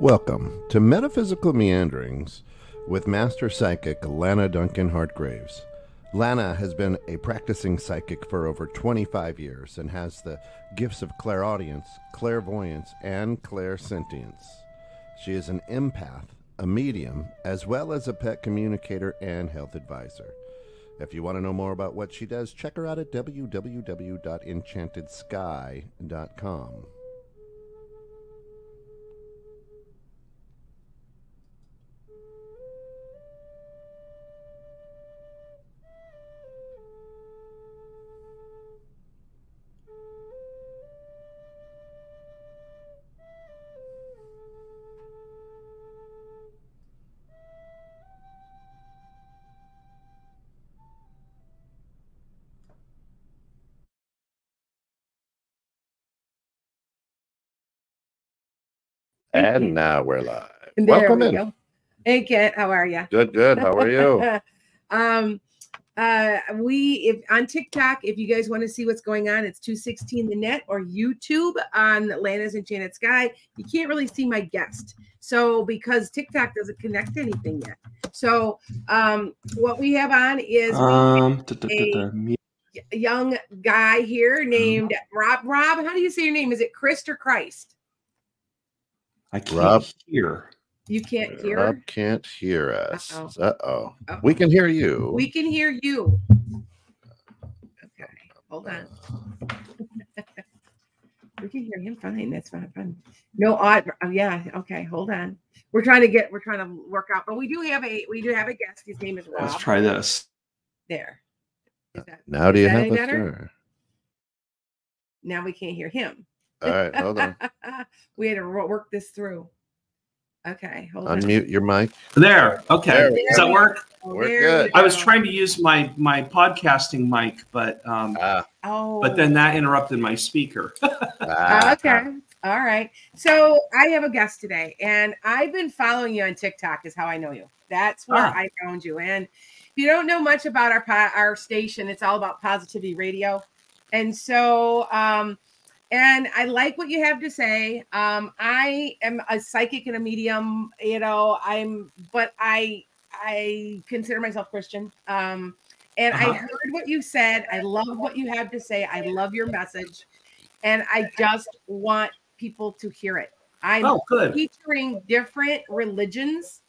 Welcome to Metaphysical Meanderings with Master Psychic Lana Duncan Hartgraves. Lana has been a practicing psychic for over 25 years and has the gifts of clairaudience, clairvoyance, and clairsentience. She is an empath, a medium, as well as a pet communicator and health advisor. If you want to know more about what she does, check her out at www.enchantedsky.com. And now we're live. There Welcome we in. go. Hey Kent, how are you? Good, good. How are you? um uh we if on TikTok, if you guys want to see what's going on, it's 216 the net or YouTube on Atlanta's Enchanted Sky. You can't really see my guest. So because TikTok doesn't connect to anything yet. So um what we have on is Um, a- da, me- a young guy here Mm-hmm. named Rob. Rob, how do you say your name? Is it Christ or Christ? I can't Rob. hear. You can't hear. Rob can't hear us. Uh-oh. Uh oh. Uh-oh. We can hear you. We can hear you. Okay, hold on. we can hear him fine. That's fine. fine. No odd. Oh, yeah. Okay, hold on. We're trying to get. We're trying to work out, but we do have a. We do have a guest. His name is Rob. Let's try this. There. Is that- now do you that have any us better? now we can't hear him. All right, hold on. we had to work this through. Okay, hold on. Unmute your mic. There. Okay. There Does that go. work? We're there good. I was trying to use my my podcasting mic, but um, Ah, Oh, but then that interrupted my speaker. ah, okay. All right. So I have a guest today, and I've been following you on TikTok. Is how I know you. That's where Ah. I found you. And if you don't know much about our po- our station, it's all about positivity radio. And so, um, and I like what you have to say. Um, I am a psychic and a medium. You know, I'm, but I I consider myself Christian. Um, and I Uh-huh. heard what you said. I love what you have to say. I love your message, and I just want people to hear it. I'm Oh, good. featuring different religions.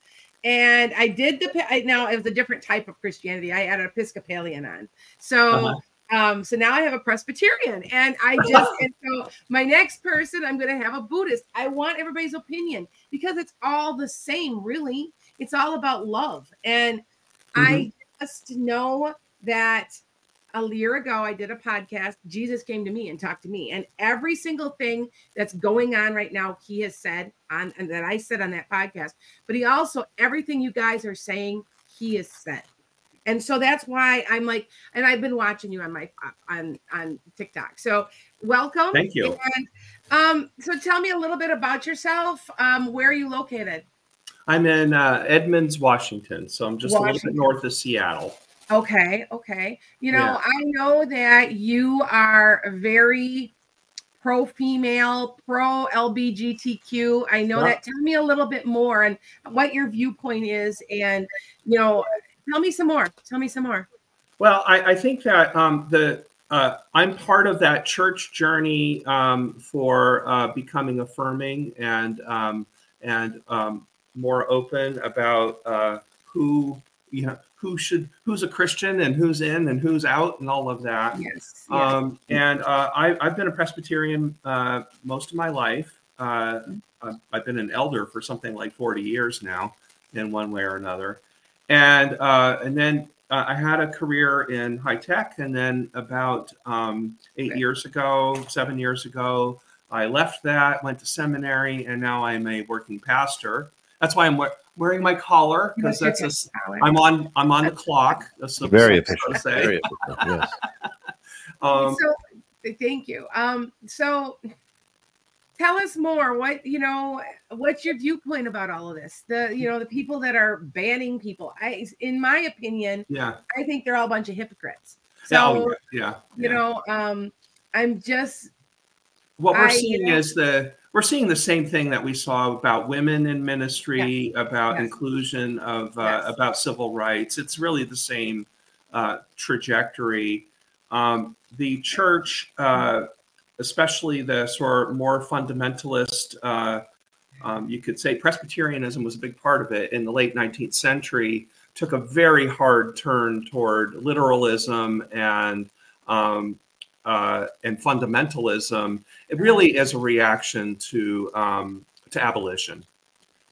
And I did the I, now it was a different type of Christianity. I added Episcopalian on. So Uh-huh. Um so now I have a Presbyterian and I just and so my next person I'm going to have a Buddhist. I want everybody's opinion because it's all the same really. It's all about love. And I just know that a year ago I did a podcast. Jesus came to me and talked to me, and every single thing that's going on right now, he has said on and that I said on that podcast. But he also everything you guys are saying, he has said. And so that's why I'm like, and I've been watching you on my on on TikTok. So welcome. Thank you. And um, so tell me a little bit about yourself. Um, where are you located? I'm in uh, Edmonds, Washington, so I'm just a little bit north of Seattle. Okay, okay. You know, Yeah. I know that you are very pro female, pro LBGTQ. I know Yeah. that. Tell me a little bit more and what your viewpoint is, and you know, tell me some more. Tell me some more. Well, I, I think that um, the uh, I'm part of that church journey um, for uh, becoming affirming and um, and um, more open about uh, who you know who should who's a Christian and who's in and who's out and all of that. Yes. yes. Um, and uh, I, I've been a Presbyterian uh, most of my life. Uh, I've, I've been an elder for something like 40 years now, in one way or another. And uh, and then uh, I had a career in high tech, and then about um, eight Okay. years ago, seven years ago, I left that, went to seminary, and now I'm a working pastor. That's why I'm we- wearing my collar because Yes, that's a, s- yes, I'm on I'm on the clock. That's the Very so to say. Very efficient. Yes. Um, so thank you. Um, so tell us more. What you know? What's your viewpoint about all of this? The you know the people that are banning people. I, in my opinion, yeah. I think they're all a bunch of hypocrites. So oh, yeah, yeah. you know, um, I'm just what we're I, you seeing know- is the we're seeing the same thing that we saw about women in ministry, about Yes. inclusion of uh, Yes. about civil rights. It's really the same uh, trajectory. Um, the church, uh, especially the sort of more fundamentalist, uh, um, you could say Presbyterianism was a big part of it in the late 19th century. Took a very hard turn toward literalism and um, uh, and fundamentalism. It really is a reaction to um, to abolition.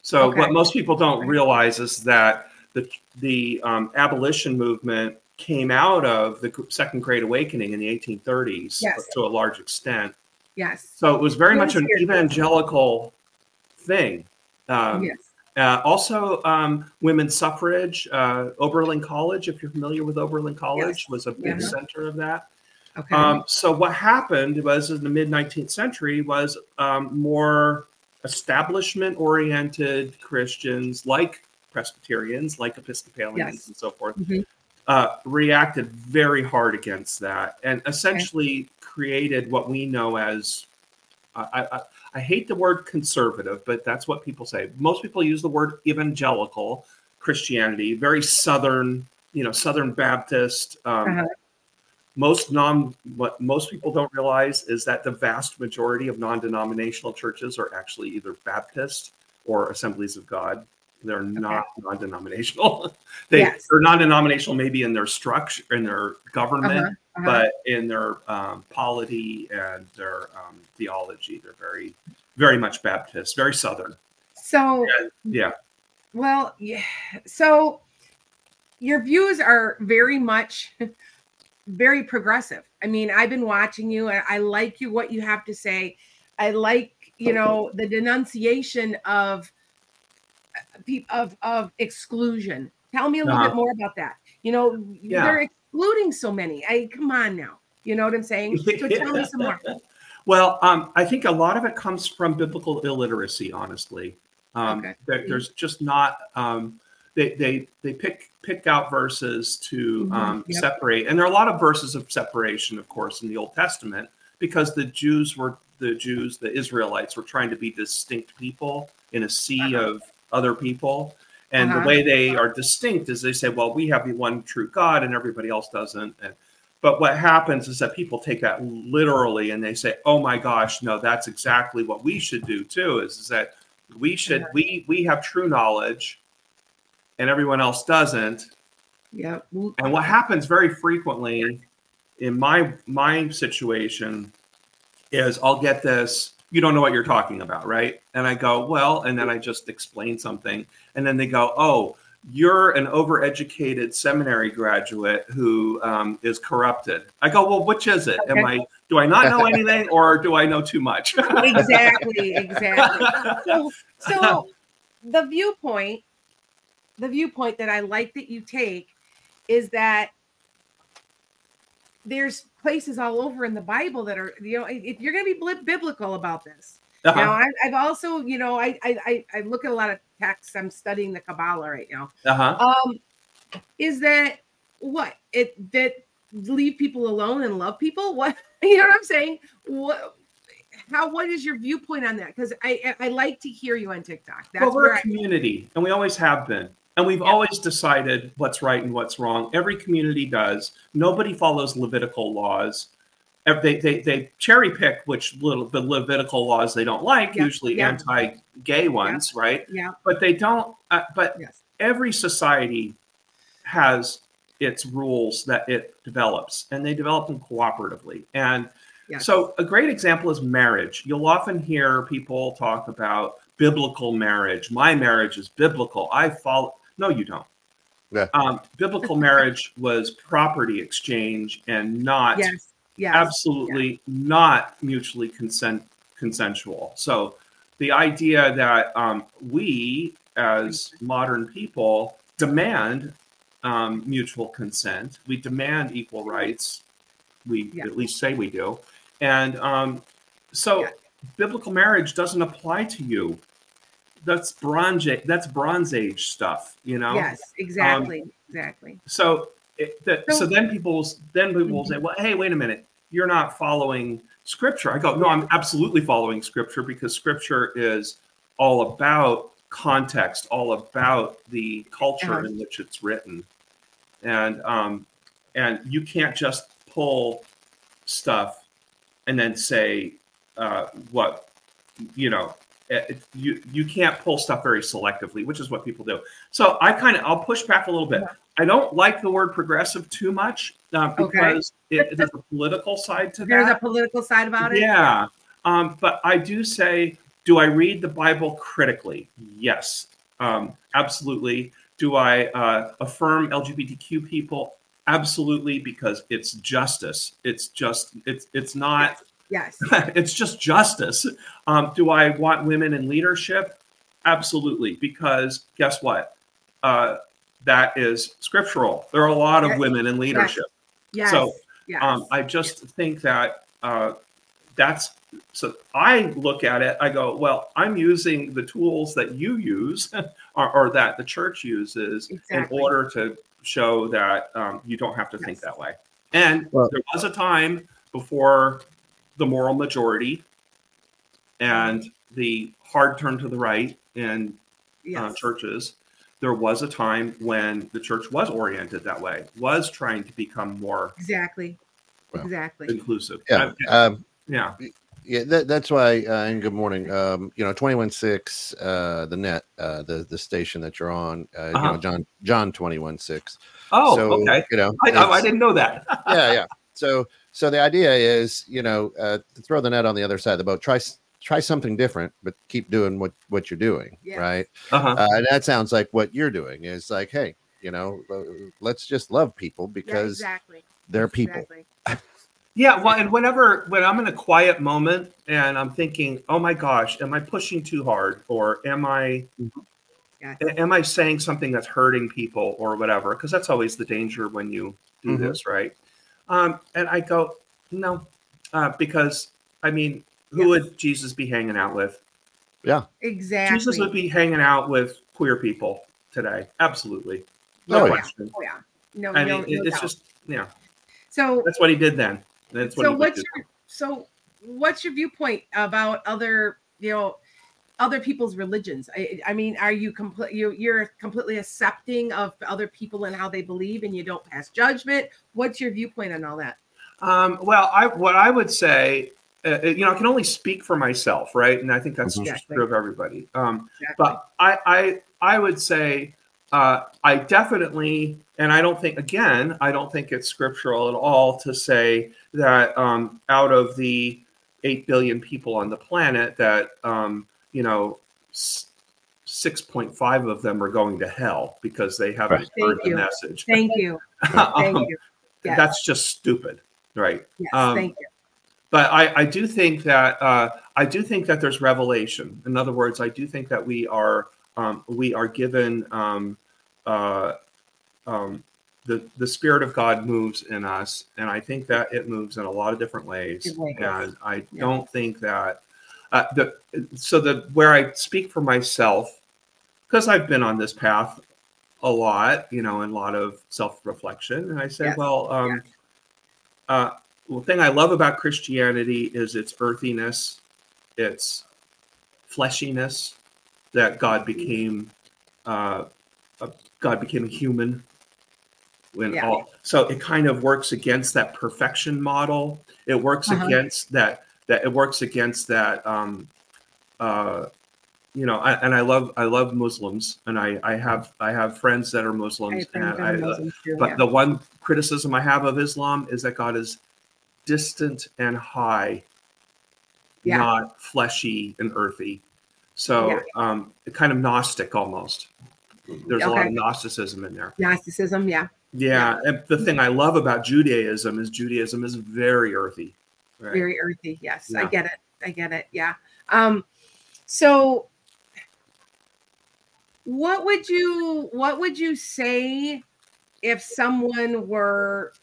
So Okay. what most people don't realize is that the the um, abolition movement came out of the Second Great Awakening in the 1830s Yes. to a large extent. Yes. So it was very much an evangelical thing. Um, yes. uh, also, um, women's suffrage. Uh, Oberlin College, if you're familiar with Oberlin College, Yes. was a big Yeah. center of that. Okay. Um, so what happened was in the mid 19th century was um, more establishment-oriented Christians, like Presbyterians, like Episcopalians, Yes. and so forth, Mhm. Uh, reacted very hard against that, and essentially created what we know as I, I, I hate the word conservative, but that's what people say. Most people use the word evangelical Christianity, very southern, you know, Southern Baptist. Um, Uh-huh. Most non, what most people don't realize is that the vast majority of non-denominational churches are actually either Baptist or Assemblies of God. They're not non-denominational. they Yes. are non-denominational, maybe in their structure, in their government, Uh-huh, uh-huh. but in their um, polity and their um, theology, they're very, very much Baptist, very Southern. so Yeah, Well, yeah. So your views are very much very progressive. I mean, I've been watching you and I like you what you have to say. I like, you know, the denunciation of of of exclusion. Tell me a little Uh-huh. bit more about that. You know, Yeah. they're excluding so many. I come on now. You know what I'm saying? So tell me some more. Well, um, I think a lot of it comes from biblical illiteracy. Honestly, um, Okay. there- there's just not. Um, they they they pick pick out verses to Mhm, um, yep. separate, and there are a lot of verses of separation, of course, in the Old Testament, because the Jews were the Jews, the Israelites were trying to be distinct people in a sea Uh-huh. of other people. And Uh-huh. the way they are distinct is they say, well, we have the one true God and everybody else doesn't. And but what happens is that people take that literally and they say, "Oh my gosh, no, that's exactly what we should do too." Is, is that we should Yeah. we we have true knowledge, and everyone else doesn't. Yeah. And what happens very frequently in my my situation is I'll get this. You don't know what you're talking about, right? And I go, well, and then I just explain something, and then they go, oh. You're an overeducated seminary graduate who um, is corrupted. I go, well, which is it? Am I do I not know anything, or do I know too much? exactly, exactly. So, so the viewpoint, the viewpoint that I like that you take is that there's places all over in the Bible that are, you know, if you're going to be biblical about this. Uh-huh. Now, I, I've also, you know, I, I I I look at a lot of texts. I'm studying the Kabbalah right now. Uh-huh. Um, is that what it that leave people alone and love people? What you know what I'm saying? What how what is your viewpoint on that? Because I I I like to hear you on TikTok. That's well, we're a I, community, and we always have been. And we've Yeah. always decided what's right and what's wrong. Every community does. Nobody follows Levitical laws. They, they, they cherry pick which little the Levitical laws they don't like, Yeah, usually yeah. anti-gay ones, right? yeah But they don't. Uh, but yes every society has its rules that it develops, and they develop them cooperatively. And yes so, a great example is marriage. You'll often hear people talk about biblical marriage. My marriage is biblical. I follow. No, you don't. Yeah. Um, biblical marriage was property exchange and not yes yes absolutely not mutually consent consensual. So, the idea that um, we as modern people demand um, mutual consent, we demand equal rights. We Yeah. at least say we do, and um, so Yeah. biblical marriage doesn't apply to you. That's bronze. That's Bronze Age stuff, you know. yes exactly exactly So, it, that, so So- then people then people will say, "Well, hey, wait a minute, you're not following scripture. I go, no, I'm absolutely following scripture because scripture is all about context, all about the culture Uh-huh. in which it's written, and um, and you can't just pull stuff and then say uh, what you know. It, you you can't pull stuff very selectively, which is what people do. So I kind of I'll push back a little bit. I don't like the word progressive too much uh, Okay. because it, there's a political side to There's that. There's a political side about it. Yeah. Um, but I do say, do I read the Bible critically? Yes, um, absolutely. Do I uh, affirm LGBTQ people? Absolutely, because it's justice. It's just it's it's not Yes. it's just justice. Um, do I want women in leadership? Absolutely, because guess what? Uh, that is scriptural. There are a lot of Yes. women in leadership. Yes. So, yes. Um, I just think that uh, that's so. I look at it. I go, well, I'm using the tools that you use, or, or that the church uses, Exactly. in order to show that um, you don't have to think that way. And Well- there was a time before the moral majority and the hard turn to the right in uh, churches. There was a time when the church was oriented that way, was trying to become more Exactly. Well, exactly. inclusive. Yeah. Uh, Um, yeah. yeah, that, that's why. Uh, and good morning. Um, you know, twenty one six, uh, the net, uh, the the station that you're on. Uh, Uh-huh. know, John John twenty one six. Oh, so, okay. You know, I, I, I didn't know that. yeah, yeah. So, so the idea is, you know, uh, throw the net on the other side of the boat. Try try something different, but keep doing what what you're doing, Yes. right? Uh-huh. Uh, and that sounds like what you're doing is like, hey, you know, uh, let's just love people Yeah, because exactly. they're people. Exactly. Yeah, well, and whenever when I'm in a quiet moment and I'm thinking, "Oh my gosh, am I pushing too hard, or am I Yes. a- am I saying something that's hurting people, or whatever?" Because that's always the danger when you do Mhm. this, right? Um, and I go, "No," uh, because I mean, who Yes. would Jesus be hanging out with? Yeah, exactly. Jesus would be hanging out with queer people today, absolutely, no Oh, yeah. question. Oh yeah. No, I no, mean, no it's doubt. just yeah, so that's what he did then. That's what so he what's your so what's your viewpoint about other you know other people's religions i, I mean are you complete you, you're completely accepting of other people and how they believe and you don't pass judgment what's your viewpoint on all that Um, well, I what I would say, uh, you know, I can only speak for myself, right? And I think that's. Exactly. true of everybody. Um, Exactly. but I, I, I would say, uh, I definitely, and I don't think, again, I don't think it's scriptural at all to say that um, out of the eight billion people on the planet, that um, you know. Six point five of them are going to hell because they haven't Right. heard Thank the you. message. thank you thank Um, you yes. That's just stupid, right? yes um, thank you but I, I do think that uh, I do think that there's revelation. In other words, I do think that we are um, we are given um, uh, um, the the Spirit of God moves in us, and I think that it moves in a lot of different ways. It ways. And I Yeah. don't think that uh, the so the where I speak for myself because I've been on this path a lot, you know, and a lot of self reflection, and I say, Yes. well, um, uh, the thing I love about Christianity is its earthiness, its fleshiness, that God became uh, a, God became a human. When Yeah. all so it kind of works against that perfection model. It works Uh-huh. against that that it works against that um, uh, you know I, and I love I love Muslims and I I have I have friends that are Muslims think and I'm I, uh, Muslim too, but yeah. the one criticism I have of Islam is that God is distant and high, Yeah. not fleshy and earthy. So Yeah. um, kind of Gnostic almost. There's a lot of Gnosticism in there. Gnosticism, yeah. Yeah, and the thing I love about Judaism is Judaism is very earthy. Right? very earthy yes i get it i get it yeah um so what would you what would you say if someone were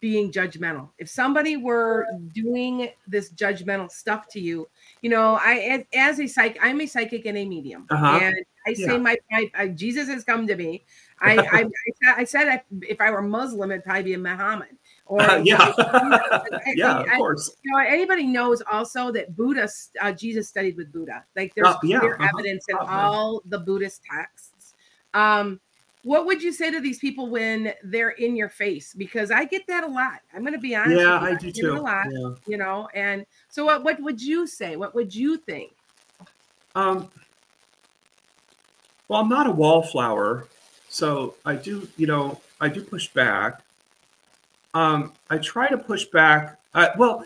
being judgmental if somebody were doing this judgmental stuff to you you know i as, a psych i'm a psychic and a medium Uh-huh. and i say Yeah. my, my I, jesus has come to me i i, I, said- I said if- if i were muslim it'd probably be a muhammad Or Uh, yeah, yeah, of course. you know, anybody knows also that Buddha, uh, Jesus studied with Buddha. Like there's Uh, yeah, clear uh-huh. evidence in Uh, yeah. all the Buddhist texts. Um, what would you say to these people when they're in your face? Because I get that a lot. I'm going to be honest. Yeah. I do too. A lot, Yeah. you know. And so, what what would you say? What would you think? Um, well, I'm not a wallflower, so I do, you know, I do push back. Um, I try to push back. Uh, well,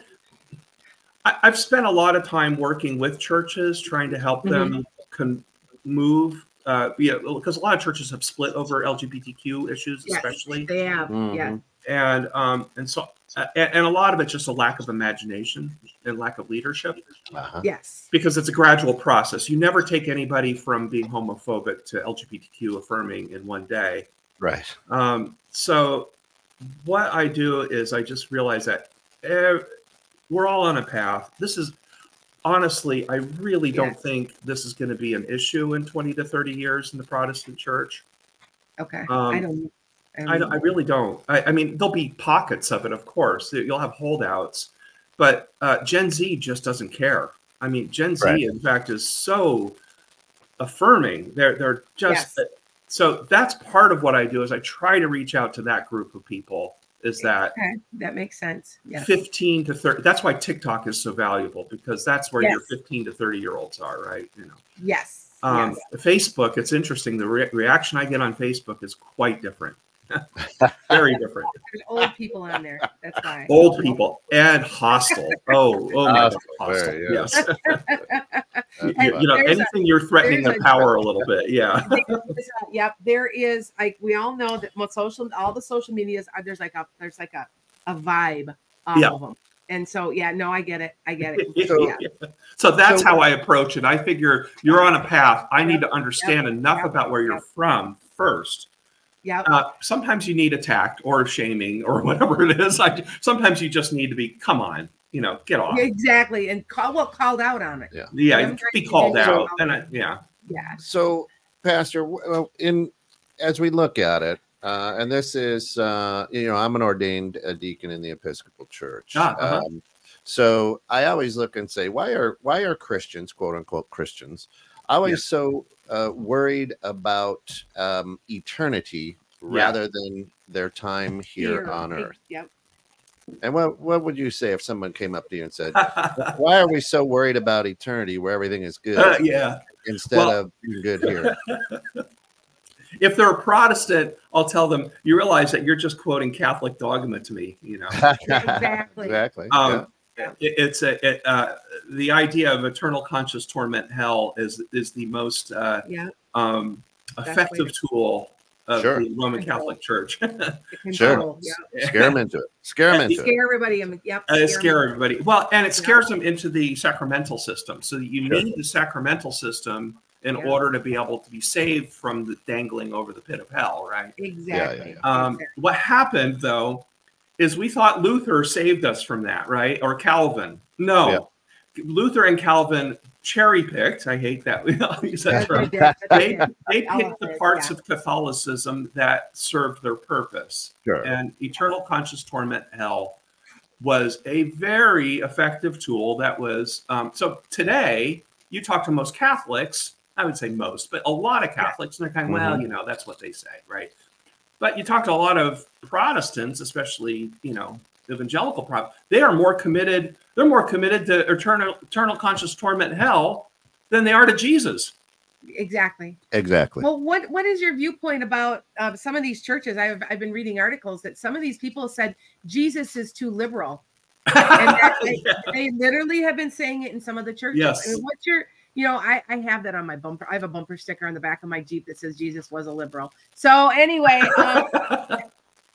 I, I've spent a lot of time working with churches, trying to help them con- move. Uh, yeah, because a lot of churches have split over LGBTQ issues, Yes. especially, They have, Mhm. yeah, and um, and so uh, and, and a lot of it's just a lack of imagination and lack of leadership Uh-huh. yes, because it's a gradual process. You never take anybody from being homophobic to LGBTQ affirming in one day. Right. Um, so, what I do is I just realize that eh, we're all on a path. This is honestly, I really don't Yes. think this is going to be an issue in 20 to 30 years in the Protestant church. okay. Um, I don't. I, I really don't. I, I mean, there'll be pockets of it, of course. You'll have holdouts, but uh, Gen Z just doesn't care. I mean, Gen Z, Right. in fact, is so affirming. They're they're just Yes. So. That's part of what I do is I try to reach out to that group of people. Is that Okay, that makes sense. Yes. 15 to 30? That's why TikTok is so valuable because that's where your 15 to 30 year olds are, right? You know. Yes. Um, yes. Facebook, it's interesting. The re- reaction I get on Facebook is quite different. Very different. There's old people on there. That's why. Old people and hostile. Oh, oh my God, Hostile, hostile. very, Yes. You, you know, There's a- anything you're threatening there's their a- power a little bit. Yeah. A- yep, there is like we all know that most social all the social medias are there's like a there's like a, a vibe off Yeah. of them. And so yeah, no, I get it. I get it. So- yeah. So that's So- how I approach it. I figure you're on a path. I need to understand Yep. enough Yep. about where you're Yep. from first. Yeah. Uh, sometimes you need attacked or shaming or whatever it is. I, sometimes you just need to be, come on, you know, get off. Exactly. And call well called out on it. Yeah. Yeah, I'm be called out. out. And I, yeah. Yeah. So, Pastor, in as we look at it, uh, and this is, uh, you know, I'm an ordained uh, deacon in the Episcopal Church. Ah, uh-huh. um, so I always look and say, why are why are Christians, quote unquote Christians, always so uh, worried about um, eternity rather than their time here, on earth? Yep. And what what would you say if someone came up to you and said, "Why are we so worried about eternity where everything is good Uh, yeah. instead well- of being good here?" If they're a Protestant, I'll tell them, you realize that you're just quoting Catholic dogma to me, you know. Exactly. exactly. Um, Yeah. It- it's a it, uh, the idea of eternal conscious torment hell is is the most uh, Yeah. um, Best way effective tool of Sure. the Roman Control. Catholic Church. The Sure. Yeah. yeah. Scare them into it. Scare them into it. Scare everybody. and- Yep. Uh, them. scare everybody. Well, and it scares them into the sacramental system. So you Sure. need the sacramental system in Yeah. order to be able to be saved from the dangling over the pit of hell, right? Exactly. yeah. Um, Exactly. what happened though is we thought Luther saved us from that, right? Or Calvin. No, Luther and Calvin cherry picked. I hate that we that term. right there. That's They, they picked the parts yeah. of Catholicism that served their purpose. Sure. And eternal conscious torment hell was a very effective tool that was um, so today you talk to most catholics i would say most but a lot of catholics and they're kind of well Mhm. you know that's what they say right but you talk to a lot of protestants especially you know evangelical Pro- they are more committed they're more committed to eternal eternal conscious torment hell than they are to jesus Exactly. Exactly. Well, what what is your viewpoint about uh, some of these churches? I've I've been reading articles that some of these people said Jesus is too liberal, and that they, Yeah. they literally have been saying it in some of the churches. Yes. I mean, what's your you know I I have that on my bumper. I have a bumper sticker on the back of my Jeep that says Jesus was a liberal. So anyway, um,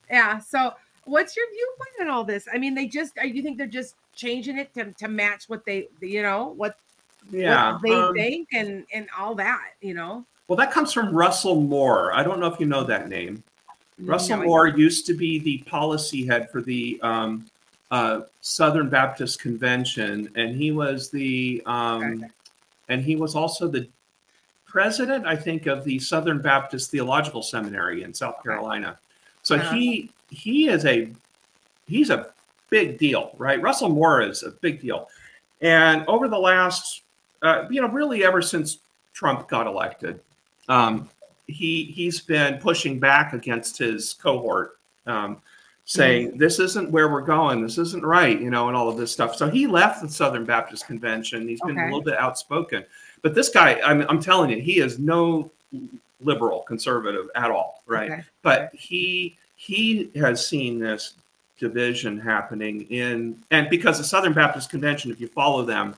yeah. So what's your viewpoint on all this? I mean, they just are you think they're just changing it to to match what they you know what yeah what they um, think and and all that you know. well that comes from russell moore i don't know if you know that name Russell No, Moore used to be the policy head for the um, uh, Southern Baptist Convention, and he was the um. And he was also the president, I think, of the Southern Baptist Theological Seminary in South Carolina. So Uh-huh. he he is a he's a big deal, right? Russell Moore is a big deal, and over the last, uh, you know, really ever since Trump got elected, um, he he's been pushing back against his cohort. Um, saying mm-hmm. this isn't where we're going this isn't right you know and all of this stuff so he left the southern baptist convention he's been okay. a little bit outspoken but this guy I'm, I'm telling you he is no liberal conservative at all right okay. but he he has seen this division happening in and because the southern baptist convention if you follow them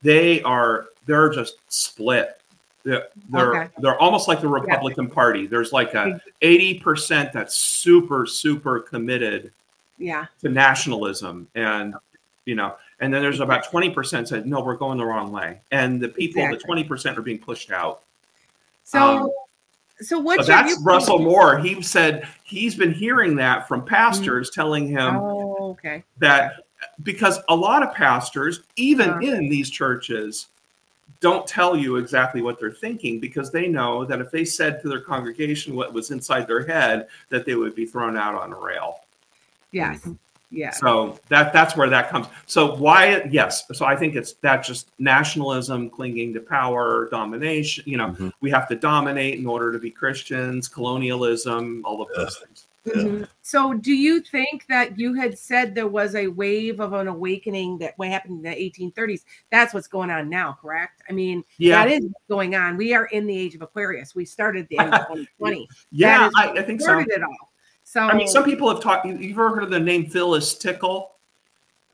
they are they're just split they're they're, okay. they're almost like the republican yeah. party there's like a 80% that's super super committed yeah to nationalism and you know and then there's about 20% said no we're going the wrong way and the people exactly. the 20% are being pushed out so um, so what? So that's Russell Moore. He said he's been hearing that from pastors mm-hmm. telling him oh, okay. that because a lot of pastors, even uh, in these churches, don't tell you exactly what they're thinking because they know that if they said to their congregation what was inside their head, that they would be thrown out on a rail. Yes. Yeah. So that that's where that comes. So why? Yes. So I think it's that just nationalism, clinging to power, domination. You know, mm-hmm. we have to dominate in order to be Christians. Colonialism, all of those things. Mm-hmm. So, do you think that you had said there was a wave of an awakening that what happened in the 1830s? That's what's going on now, correct? I mean, yeah. that is going on. We are in the age of Aquarius. We started the end of 2020. yeah, I, I, think so. It all. So I mean, some people have talked. You've ever heard of the name Phyllis Tickle?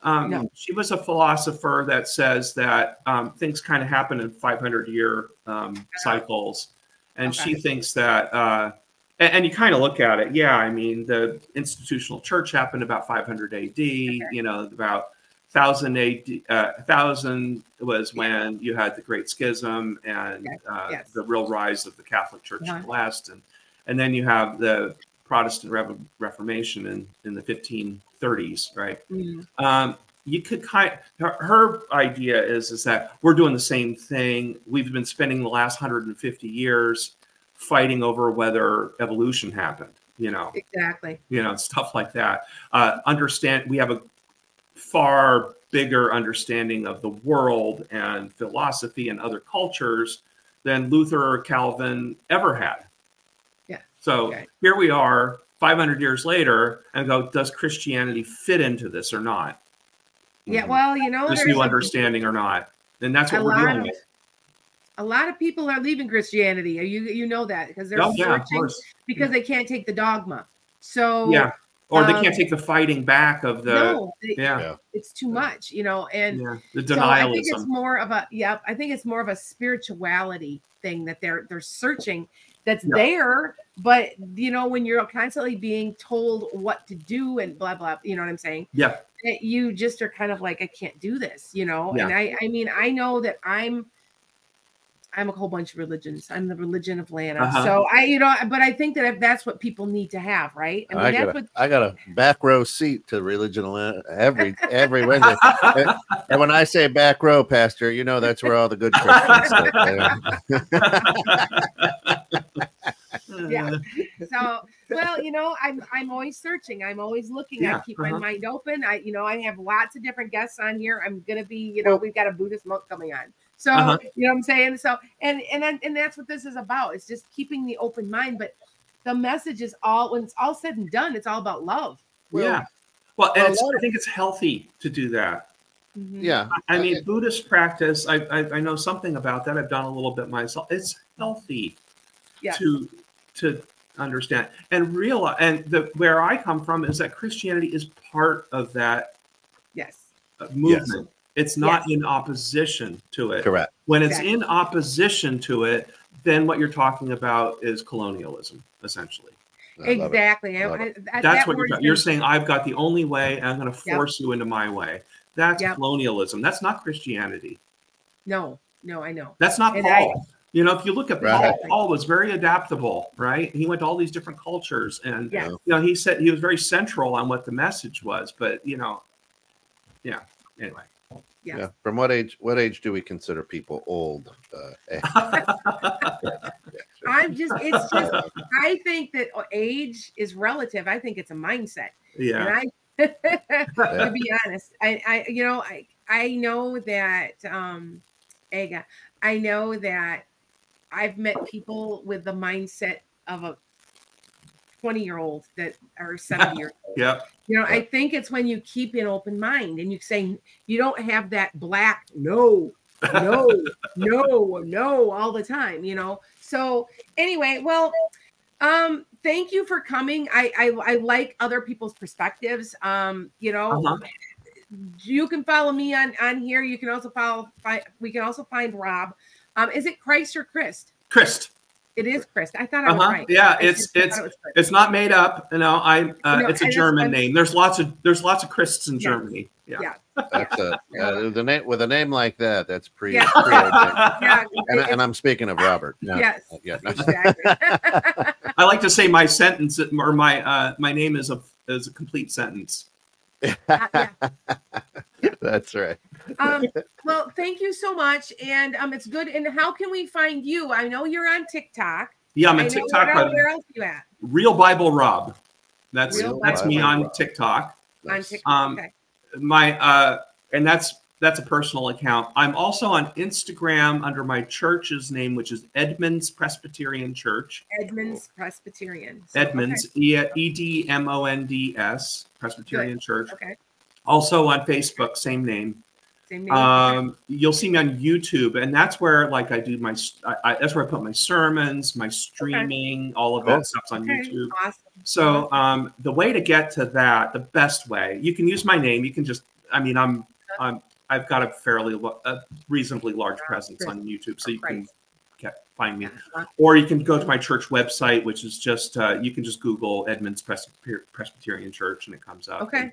Um, no. She was a philosopher that says that um, things kind of happen in 500 year um, cycles, and okay. she thinks that. Uh, and, and, you kind of look at it. Yeah, I mean, the institutional church happened about 500 AD. Okay. You know, about thousand AD, uh, thousand was when you had the Great Schism and yes. Uh, yes. the real rise of the Catholic Church in the West, and and then you have the Protestant Re- Reformation in, in the 1530s, right? Mm-hmm. Um, you could kind her, her, idea is is that we're doing the same thing. We've been spending the last 150 years fighting over whether evolution happened. You know, exactly. You know, stuff like that. Uh, understand we have a far bigger understanding of the world and philosophy and other cultures than Luther or Calvin ever had. Yeah. So okay. here we are 500 years later and go, does Christianity fit into this or not? Yeah, well, you know, this new understanding or not. And that's what we're dealing of, with. A lot of people are leaving Christianity. You you know that because they're oh, yeah, searching because yeah. they can't take the dogma. So yeah, or they can't um, take the fighting back of the no, they, yeah. It's too much, you know, and yeah. the denialism. So I think it's more of a yeah. I think it's more of a spirituality thing that they're they're searching that's yeah. there but you know when you're constantly being told what to do and blah blah you know what i'm saying yeah you just are kind of like i can't do this you know yeah. and i i mean i know that i'm I'm a whole bunch of religions. I'm the religion of Lana. Uh-huh. So I, you know, but I think that if that's what people need to have, right? I mean, I that's got a, what I got a back row seat to religion of Lana every every Wednesday. and, and, when I say back row, Pastor, you know that's where all the good Christians sit. yeah. So, well, you know, I'm I'm always searching. I'm always looking. Yeah, I keep uh-huh. my mind open. I, you know, I have lots of different guests on here. I'm gonna be, you know, we've got a Buddhist monk coming on. So uh-huh. you know what I'm saying? So and and and that's what this is about. It's just keeping the open mind. But the message is all when it's all said and done, it's all about love. yeah. Well, and I think it's healthy to do that. Mm-hmm. Yeah. I, I mean, Buddhist practice, I, I, I know something about that. I've done a little bit myself. It's healthy yeah. to to understand and realize and the where I come from is that Christianity is part of that yes movement. Yes. It's not yes. in opposition to it. Correct. When it's exactly. in opposition to it, then what you're talking about is colonialism, essentially. exactly. I, I, That's that what you're, you're saying. I've got the only way, and I'm going to force yep. you into my way. That's yep. colonialism. That's not Christianity. No, no, I know. That's not and Paul. I, you know, if you look at right. Paul, Paul was very adaptable, right? He went to all these different cultures, and yeah. you know, he said he was very central on what the message was. But you know, yeah. Anyway, yeah. yeah. From what age? What age do we consider people old? Uh, I'm just. It's just. I think that age is relative. I think it's a mindset. Yeah. And I to be honest, I, I, you know, I, I know that, um, Aga, I know that I've met people with the mindset of a 20 year old that are 70 years old. Yep. You know, I think it's when you keep an open mind and you say you don't have that black no, no, no, no all the time, you know. So anyway, well, um, thank you for coming. I I, I like other people's perspectives. Um, you know, Uh-huh. you can follow me on on here. You can also follow. Fi- we can also find Rob. Um, is it Christ or Christ? Christ. It is Christ. I thought I was Uh-huh. right. Yeah, I it's- it's- it. It's not made up. You know, I. Uh, No, it's a German I'm- name. There's lots of there's lots of Christs in Yeah. Germany. Yeah. Yeah. That's a uh, the name with a name like that. That's pre. Yeah. pretty amazing. yeah, and, and I'm speaking of Robert. not- Yes. Yeah. no. exactly. I like to say my sentence or my uh, my name is a is a complete sentence. Yeah. That's right. um, well, thank you so much, and um, it's good. And how can we find you? I know you're on TikTok. Yeah, I'm I a know TikTok. Where, where else you at? Real Bible Rob. That's Real that's me Bible on Rob. TikTok. On TikTok. Um, okay. My uh, and that's that's a personal account. I'm also on Instagram under my church's name, which is Edmonds Presbyterian Church. Edmonds Presbyterian. So, Edmonds, E D M O N D S Presbyterian Church. Okay. okay. Also on Facebook, same name. Same name. Um, you'll see me on YouTube, and that's where like I do my I, I, that's where I put my sermons, my streaming, all of that Cool. stuff's on okay. YouTube. Awesome. So um, the way to get to that, the best way, you can use my name. You can just, I mean, I'm, I'm, I've got a fairly, a reasonably large presence on YouTube, so you can get, find me. Or you can go to my church website, which is just, uh, you can just Google Edmonds Presbyterian Church, and it comes up. Okay.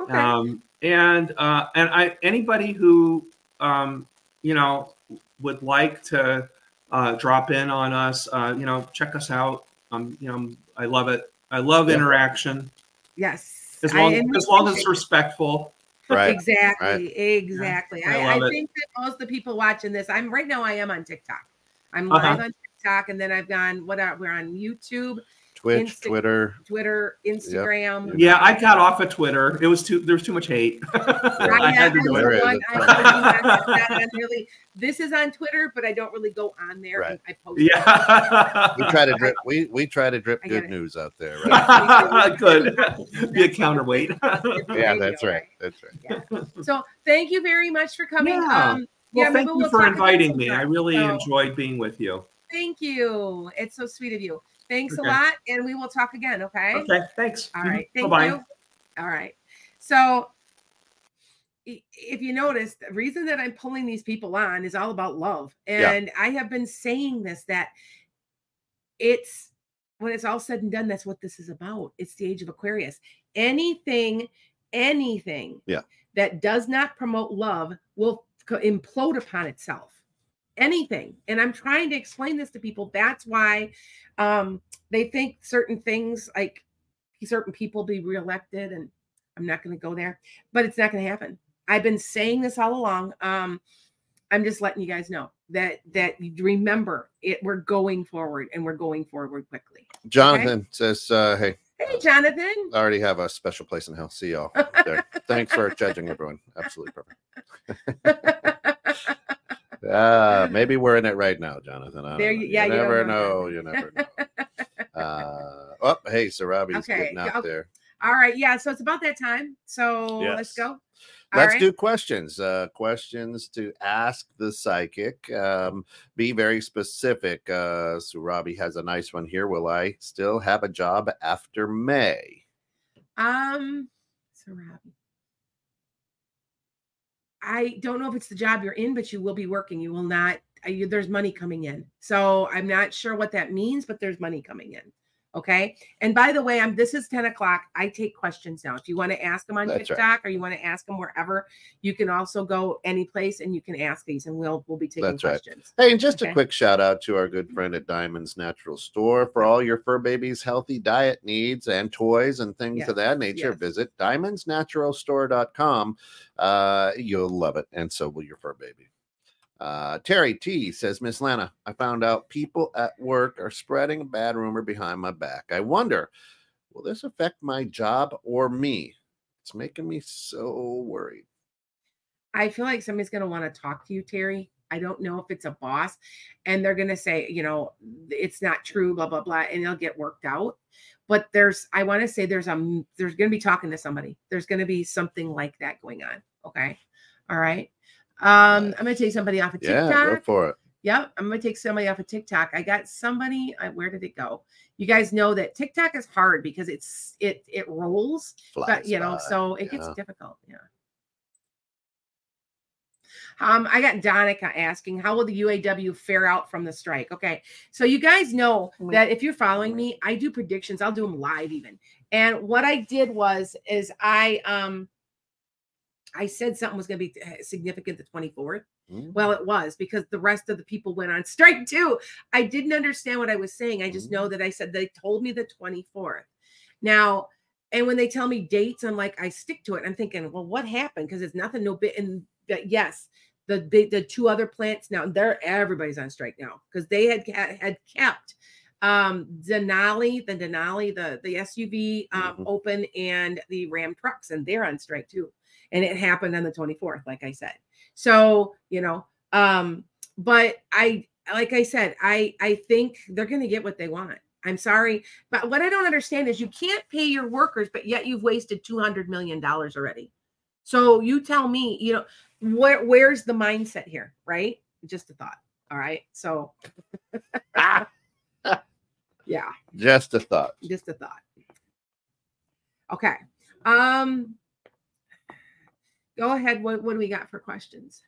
Okay. Um, and uh, and I anybody who um, you know would like to uh, drop in on us, uh, you know, check us out. Um, you know, I love it. I love Yeah. interaction yes. as long and we as long as it's respectful. Right. Exactly. Exactly. I I, I, think that most of the people watching this, I'm right now. I am on TikTok. I'm Uh-huh. live on TikTok, and then I've gone. What are, we're on YouTube, Twitch, Insta- Twitter. Twitter, Instagram. Yeah, I got off of Twitter. It was too there was too much hate. I I, had to am do There one, I, I'm not on really. This is on Twitter, but I don't really go on there. Right. I post. Yeah. We try to drip. We we try to drip good it. news out there. Right? Good. Be a counterweight. yeah, that's right. That's right. So thank you very much for coming. Yeah. Um, Well, yeah, thank you we'll for inviting me. I really So- enjoyed being with you. Thank you. It's so sweet of you. Thanks Okay. a lot, and we will talk again. Okay. Okay, thanks. All mm-hmm. right. Thank Bye-bye. you. All right. So if you notice, the reason that I'm pulling these people on is all about love. Yeah. And I have been saying this that it's when it's all said and done, that's what this is about. It's the age of Aquarius. Anything, anything Yeah. that does not promote love will implode upon itself. Anything. And I'm trying to explain this to people. That's why um, they think certain things like certain people be reelected and i'm not going to go there but it's not going to happen i've been saying this all along um i'm just letting you guys know that that remember it we're going forward and we're going forward quickly Jonathan says, uh, "Hey, hey jonathan I already have a special place in hell. See y'all there. Thanks for judging everyone. Absolutely perfect. Uh, maybe we're in it right now, Jonathan. I There know. you- yeah, you don't never know, know. You never know. Uh, oh, hey, Sarabi's Okay, getting out yeah, there. all right yeah so it's about that time so let's go All Let's right. do questions. Uh, questions to ask the psychic. Um, be very specific. Uh, Surabi has a nice one here. Will I still have a job after May? Um, so Robbie. I don't know if it's the job you're in, but you will be working. You will not. uh, You, there's money coming in, so I'm not sure what that means, but there's money coming in. Okay. And by the way, I'm. This is 10 o'clock. I take questions now. If you want to ask them on That's right. TikTok or you want to ask them wherever, you can also go any place and you can ask these, and we'll we'll be taking That's right. questions. Hey, and just Okay. a quick shout out to our good friend at Diamonds Natural Store for all your fur babies' healthy diet needs and toys and things of that nature. yes. Visit diamondsnaturalstore.com. Uh, you'll love it, and so will your fur baby. Uh, Terry T says, Miss Lana, I found out people at work are spreading a bad rumor behind my back. I wonder, will this affect my job or me? It's making me so worried. I feel like somebody's going to want to talk to you, Terry. I don't know if it's a boss and they're going to say, you know, it's not true, blah, blah, blah, and they'll get worked out. But there's, I want to say there's a, there's going to be talking to somebody. There's going to be something like that going on. Okay. All right. Um, I'm going to take somebody off of TikTok. Yeah, go for it. Yep, I'm gonna take somebody off of TikTok. I got somebody. I, where did it go? You guys know that TikTok is hard because it's it it rolls, but Flies you know, by. so it gets difficult. Yeah. Um, I got Donica asking, how will the UAW fare out from the strike? Okay, so you guys know Mm. that if you're following me, I do predictions. I'll do them live even. And what I did was, is I um, I said something was going to be uh, significant the 24th. Mm. Well, it was because the rest of the people went on strike too. I didn't understand what I was saying. I just know that I said they told me the 24th. Now, and when they tell me dates, I'm like, I stick to it. I'm thinking, well, what happened? Because it's nothing, no bit. And yes, the big, the two other plants now, they're everybody's on strike now because they had had kept um Denali, the Denali, the the SUV um, Mhm. open and the Ram trucks, and they're on strike too. And it happened on the 24th, like I said. So, you know, um, but I like I said, I I think they're gonna get what they want. I'm sorry, but what I don't understand is you can't pay your workers, but yet you've wasted 200 million dollars already. So you tell me, you know, where where's the mindset here, right? Just a thought. All right. So yeah, Just a thought. just a thought. Okay. Um go ahead. What what do we got for questions?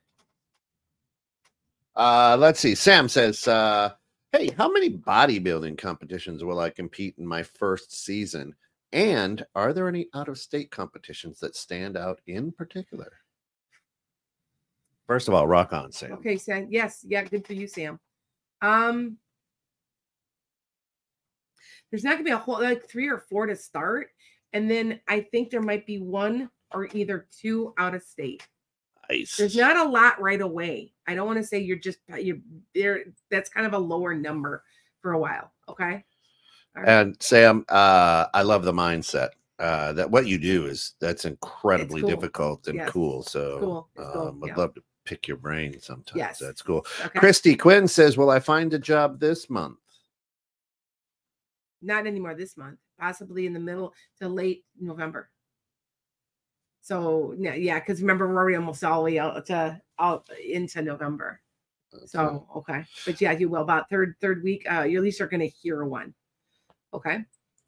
Uh, let's see. Sam says, uh, "Hey, how many bodybuilding competitions will I compete in my first season? And are there any out-of-state competitions that stand out in particular?" First of all, rock on, Sam. Okay, Sam. Yes, yeah, good for you, Sam. Um, there's not gonna be a whole like three or four to start, and then I think there might be one or either two out of state. Nice. There's not a lot right away. I don't want to say you're just you there. That's kind of a lower number for a while. Okay. Right. And Sam, uh, I love the mindset. Uh, that what you do is that's incredibly cool. difficult and Yes. cool. So, Cool. Cool. um, I'd Yeah. love to pick your brain sometimes. Yes. That's cool. Okay. Christy Quinn says, "Will I find a job this month?" Not anymore this month. Possibly in the middle to late November. So yeah, because remember we're almost all out to out into November. So okay, but yeah, you will about third third week. Uh, you at least are going to hear one. Okay,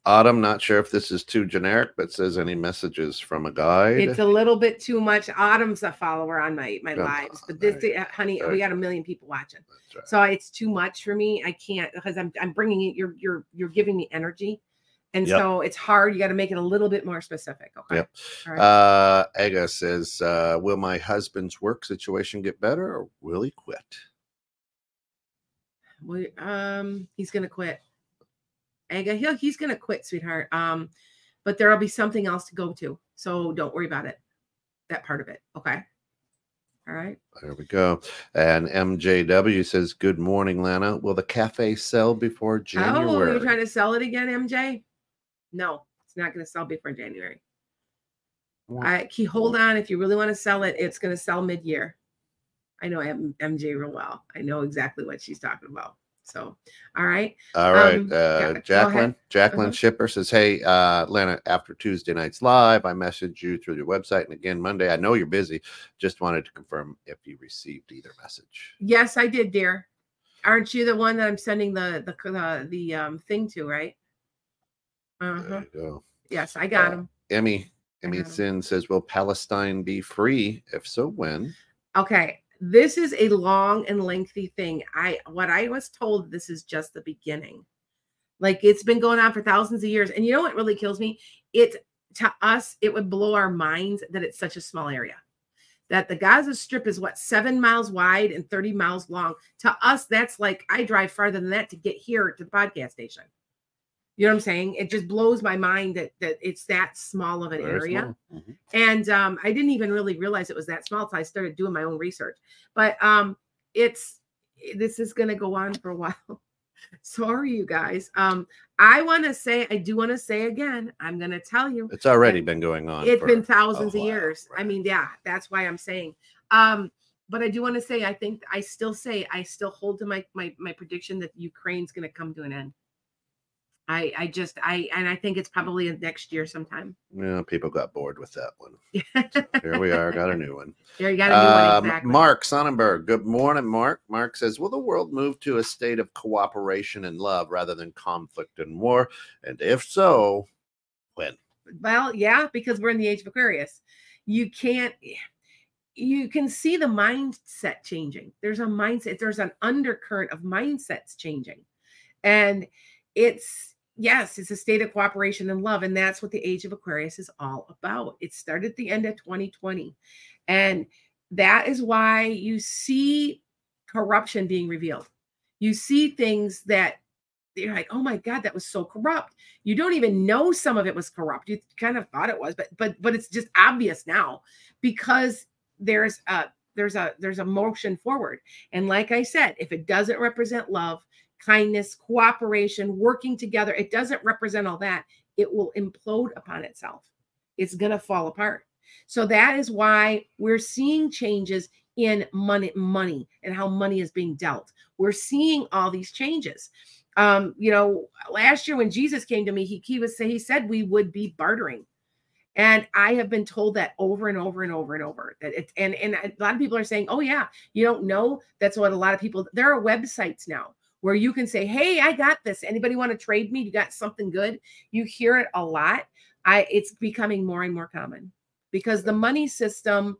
Autumn, not sure if this is too generic, but says any messages from a guide. it's a little bit too much. Autumn's a follower on my my Come lives, but this, right, uh, honey, right. we got a million people watching, right. so it's too much for me. I can't because I'm I'm bringing it. You're you're you're giving me energy, and Yep. so it's hard. You got to make it a little bit more specific. Okay. Yep. All right. Uh, Ega says, uh, "Will my husband's work situation get better, or will he quit?" We, um, he's gonna quit. Aga, he'll, he's gonna quit, sweetheart. Um, but there'll be something else to go to, so don't worry about it. That part of it, okay? All right. There we go. And MJW says, "Good morning, Lana. Will the cafe sell before January? Oh, January?" you're trying to sell it again, MJ? No, it's not gonna sell before January. I key hold on. If you really want to sell it, it's gonna sell mid-year. I know MJ real well. I know exactly what she's talking about. So, all right. All right. Um, uh, Jacqueline. Jacqueline Uh-huh. Shipper says, "Hey, uh, Lana. After Tuesday night's live, I messaged you through your website, and again Monday. I know you're busy. Just wanted to confirm if you received either message." Yes, I did, dear. Aren't you the one that I'm sending the the the, the um thing to, right? Uh-huh. Go. Yes, I got Uh, him. Emmy. Emmy got 'em. Sin says, "Will Palestine be free? If so, when?" Okay. This is a long and lengthy thing. I what I was told this is just the beginning. Like it's been going on for thousands of years. And you know what really kills me? It to us, it would blow our minds that it's such a small area. That the Gaza Strip is what seven miles wide and 30 miles long. To us, that's like I drive farther than that to get here to the podcast station. You know what I'm saying? It just blows my mind that that it's that small of an Very area. Mhm. and um, I didn't even really realize it was that small until I started doing my own research. But um, it's this is going to go on for a while. Sorry, you guys. Um, I want to say, I do want to say again, I'm going to tell you, It's already been going on. It's been thousands of years. I mean, yeah, that's why I'm saying. Um, but I do want to say, I think I still say, I still hold to my my my prediction that Ukraine's going to come to an end. I I just I and I think it's probably next year sometime. Yeah, people got bored with that one. Here we are, got a new one. there you got to do one Um, exactly. Mark Sonnenberg. Good morning, Mark. Mark says, Will the world move to a state of cooperation and love rather than conflict and war? And if so, when? Well, yeah, because we're in the age of Aquarius. You can't you can see the mindset changing. There's a mindset, there's an undercurrent of mindsets changing. And it's yes, it's a state of cooperation and love. And that's what the age of Aquarius is all about. It started at the end of 2020. And that is why you see corruption being revealed. You see things that you're like, oh my God, that was so corrupt. You don't even know some of it was corrupt. You kind of thought it was, but but but it's just obvious now because there's a there's a there's a motion forward. And like I said, if it doesn't represent love, kindness, cooperation, working together, it doesn't represent all that, it will implode upon itself. It's gonna fall apart. So that is why we're seeing changes in money money and how money is being dealt. We're seeing all these changes um you know last year when jesus came to me he, he was he said we would be bartering and i have been told that over and over and over and over that it and and a lot of people are saying oh yeah you don't know that's what a lot of people there are websites now where you can say hey i got this anybody want to trade me you got something good you hear it a lot i it's becoming more and more common because the money system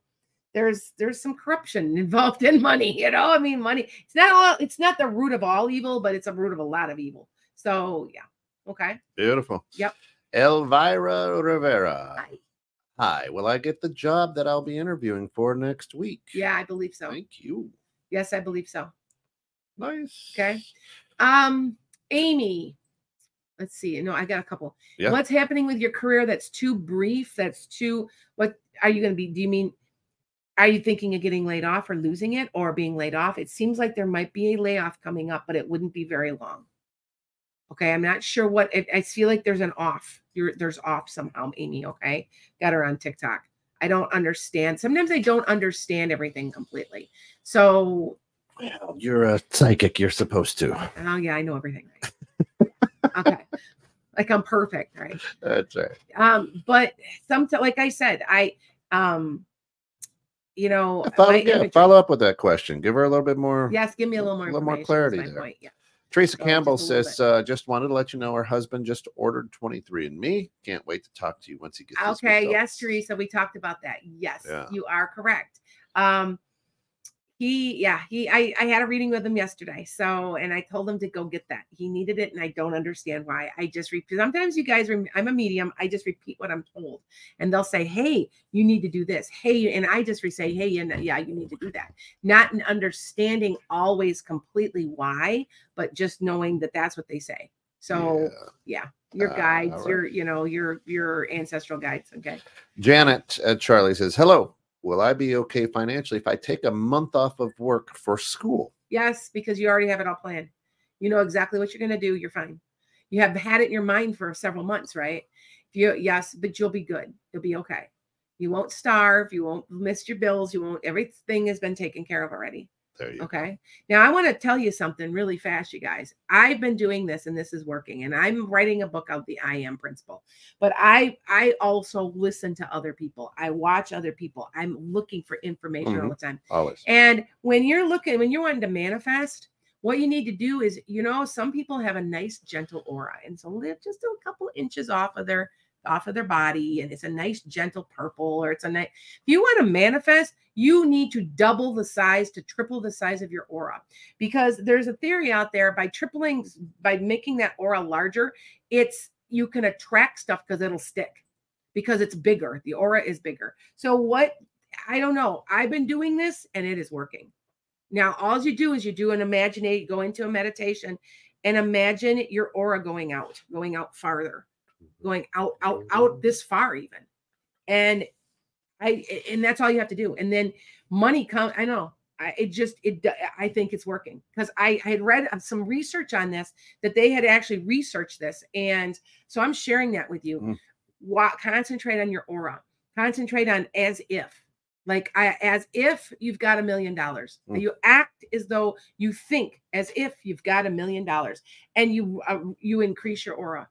there's there's some corruption involved in money you know i mean money it's not all it's not the root of all evil but it's a root of a lot of evil so yeah okay Beautiful. Yep. Elvira Rivera. Hi. Hi. Will I get the job that I'll be interviewing for next week? yeah i believe so Thank you. yes i believe so Nice. Okay. um amy let's see no i got a couple Yeah. what's happening with your career that's too brief that's too what are you going to be do you mean are you thinking of getting laid off or losing it or being laid off it seems like there might be a layoff coming up but it wouldn't be very long okay i'm not sure what i I feel like there's an off You're, there's off somehow amy okay got her on tiktok i don't understand sometimes i don't understand everything completely so Well, you're a psychic. You're supposed to. oh yeah i know everything okay like i'm perfect right That's right. um but sometimes like i said i um you know Follow, yeah, inventory- follow up with that question. Give her a little bit more. yes give me a little more a little more clarity there. point, yeah Teresa So, Campbell just says, uh, just wanted to let you know her husband just ordered 23andMe. Can't wait to talk to you once he gets okay results." yes teresa we talked about that yes Yeah. you are correct um he yeah he I, I had a reading with him yesterday so and i told him to go get that he needed it and i don't understand why i just repeat sometimes you guys i'm a medium i just repeat what i'm told and they'll say hey you need to do this hey and i just re- say hey and yeah you need to do that not an understanding always completely why but just knowing that that's what they say so Yeah. yeah your Uh, guides right. your you know your your ancestral guides okay Janet uh, Charlie says, hello. Will I be okay financially if I take a month off of work for school? yes because you already have it all planned. You know exactly what you're going to do you're fine. You have had it in your mind for several months right? If you yes but you'll be good you'll be okay. You won't starve you won't miss your bills you won't everything has been taken care of already There you Okay. Now I want to tell you something really fast, you guys. I've been doing this and this is working. And I'm writing a book out the I am principle. But I I also listen to other people. I watch other people. I'm looking for information all Mhm. the time. Always. And when you're looking, when you're wanting to manifest, what you need to do is, you know, some people have a nice gentle aura. And so live just a couple inches off of their off of their body and it's a nice gentle purple or it's a nice if you want to manifest you need to double the size to triple the size of your aura because there's a theory out there by tripling by making that aura larger it's you can attract stuff because it'll stick because it's bigger the aura is bigger. So what i don't know i've been doing this and it is working. Now all you do is you do an imaginate go into a meditation and imagine your aura going out going out farther going out out out this far even and i and that's all you have to do and then money come i know I, it just it I think it's working because I, I had read some research on this that they had actually researched this, and so I'm sharing that with you. Mm. Concentrate on your aura. Concentrate on as if, like I, as if you've got a million dollars. Mm. You act as though you think as if you've got a million dollars, and you uh, you increase your aura.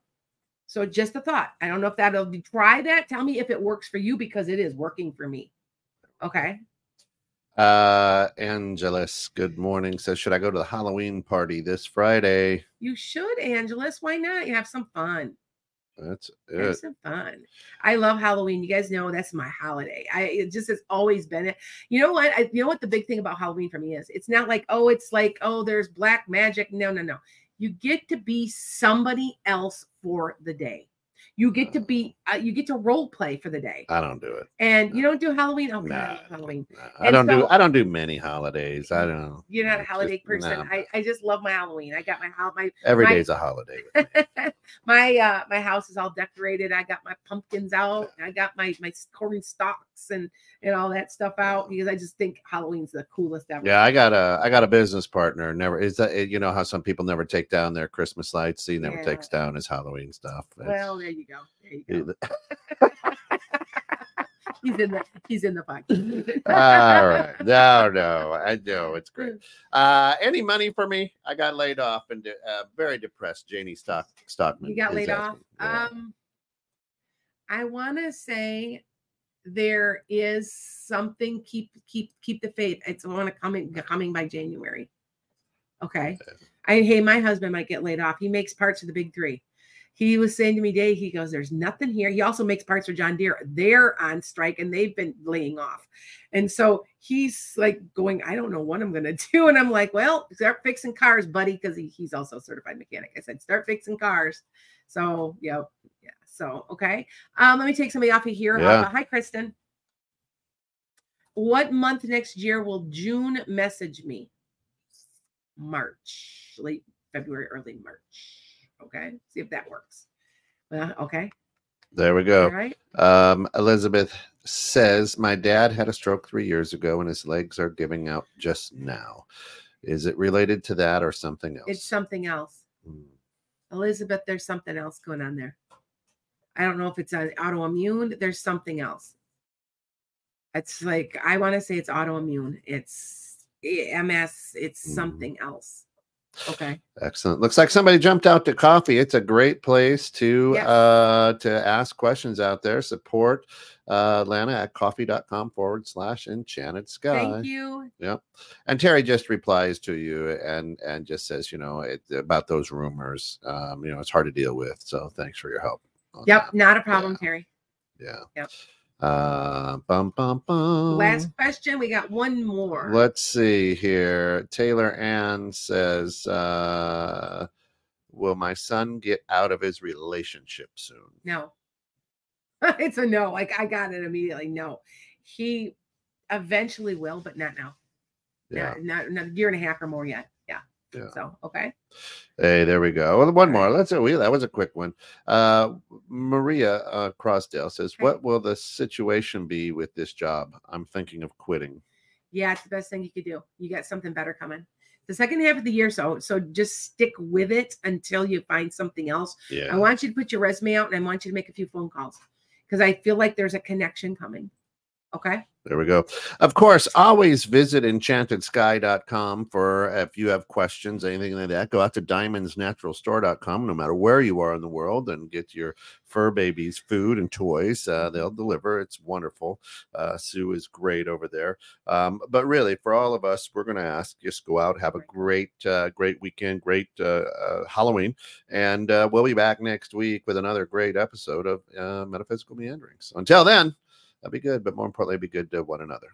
So just a thought. I don't know if that'll be try that. Tell me if it works for you because it is working for me. Okay. Uh, Angelus, good morning. Says, should I go to the Halloween party this Friday? You should, Angelus. Why not? You have some fun. That's Have it. some fun. I love Halloween. You guys know that's my holiday. I it just has always been it. You know what? I, you know what the big thing about Halloween for me is? It's not like oh, it's like oh, there's black magic. No, no, no. You get to be somebody else for the day. You get to be. Uh, you get to role play for the day, I don't do it. and you don't do Halloween. Oh, Nah, Halloween. Nah, I And don't do. I don't do many holidays. I don't. You're not a holiday just- person. no. I, I just love my Halloween. I got my my Every my- day's a holiday. my uh my house is all decorated. I got my pumpkins out. I got my my corn stalks and and all that stuff out because I just think Halloween's the coolest ever. Yeah, I got a I got a business partner. Never is that you know how some people never take down their Christmas lights. He never Yeah. takes down his Halloween stuff. It's- Well, there you go. There you go. He's in the he's in the pocket. all right. No, no, I know it's great. Uh, any money for me? I got laid off and uh, very depressed. Janie Stock Stockman. You got laid off. Yeah. Um, I want to say there is something. Keep keep keep the faith. It's want to coming coming by January. Okay. I hey, my husband might get laid off. He makes parts of the big three. He was saying to me, day he goes, There's nothing here. He also makes parts for John Deere. They're on strike and they've been laying off. And so he's like going, I don't know what I'm gonna do. And I'm like, Well, start fixing cars, buddy, because he, he's also a certified mechanic. I said, start fixing cars. So yeah. So okay. Um, let me take somebody off of here. Yeah. Uh, hi, Kristen. What month next year will June message me? March, late February, early March. Okay, see if that works. Uh, okay, there we go. right. Um, Elizabeth says, My dad had a stroke three years ago and his legs are giving out just now. Is it related to that or something else? It's something else. Hmm. Elizabeth, there's something else going on there. I don't know if it's an autoimmune. There's something else. It's like I want to say it's autoimmune. It's MS. It's Mhm. something else. Okay. Excellent. Looks like somebody jumped out to Ko-fi. It's a great place to Yes. uh to ask questions out there. Support uh Lana at ko-fi.com forward slash enchanted sky. Thank you. Yep. And Terry just replies to you and and just says, you know, it, about those rumors. Um, you know, it's hard to deal with. So thanks for your help. Yep, not a problem, Terry. Yeah. Yep. Uh bum bum bum. Last question. We got one more. Let's see here. Taylor Ann says, uh, Will my son get out of his relationship soon? No. it's a no. Like I got it immediately. No. He eventually will, but not now. Yeah. Not, not, not a year and a half or more yet. Yeah. So okay. Hey, there we go. Well, one more. Let's we that was a quick one. Uh Maria uh Crossdale says, Okay. What will the situation be with this job? I'm thinking of quitting. Yeah, it's the best thing you could do. You got something better coming. The second half of the year, so so just stick with it until you find something else. Yeah. I want you to put your resume out and I want you to make a few phone calls because I feel like there's a connection coming. Okay. There we go. Of course, always visit enchantedskye.com for if you have questions, anything like that. Go out to diamondsnaturalstore.com no matter where you are in the world and get your fur babies food and toys. Uh, they'll deliver. It's wonderful. Uh, Sue is great over there. Um, but really, for all of us, we're going to ask just go out, have a great, uh, great weekend, great uh, uh, Halloween. And uh, we'll be back next week with another great episode of uh, Metaphysical Meanderings. Until then, That'd be good, but more importantly, be good to one another.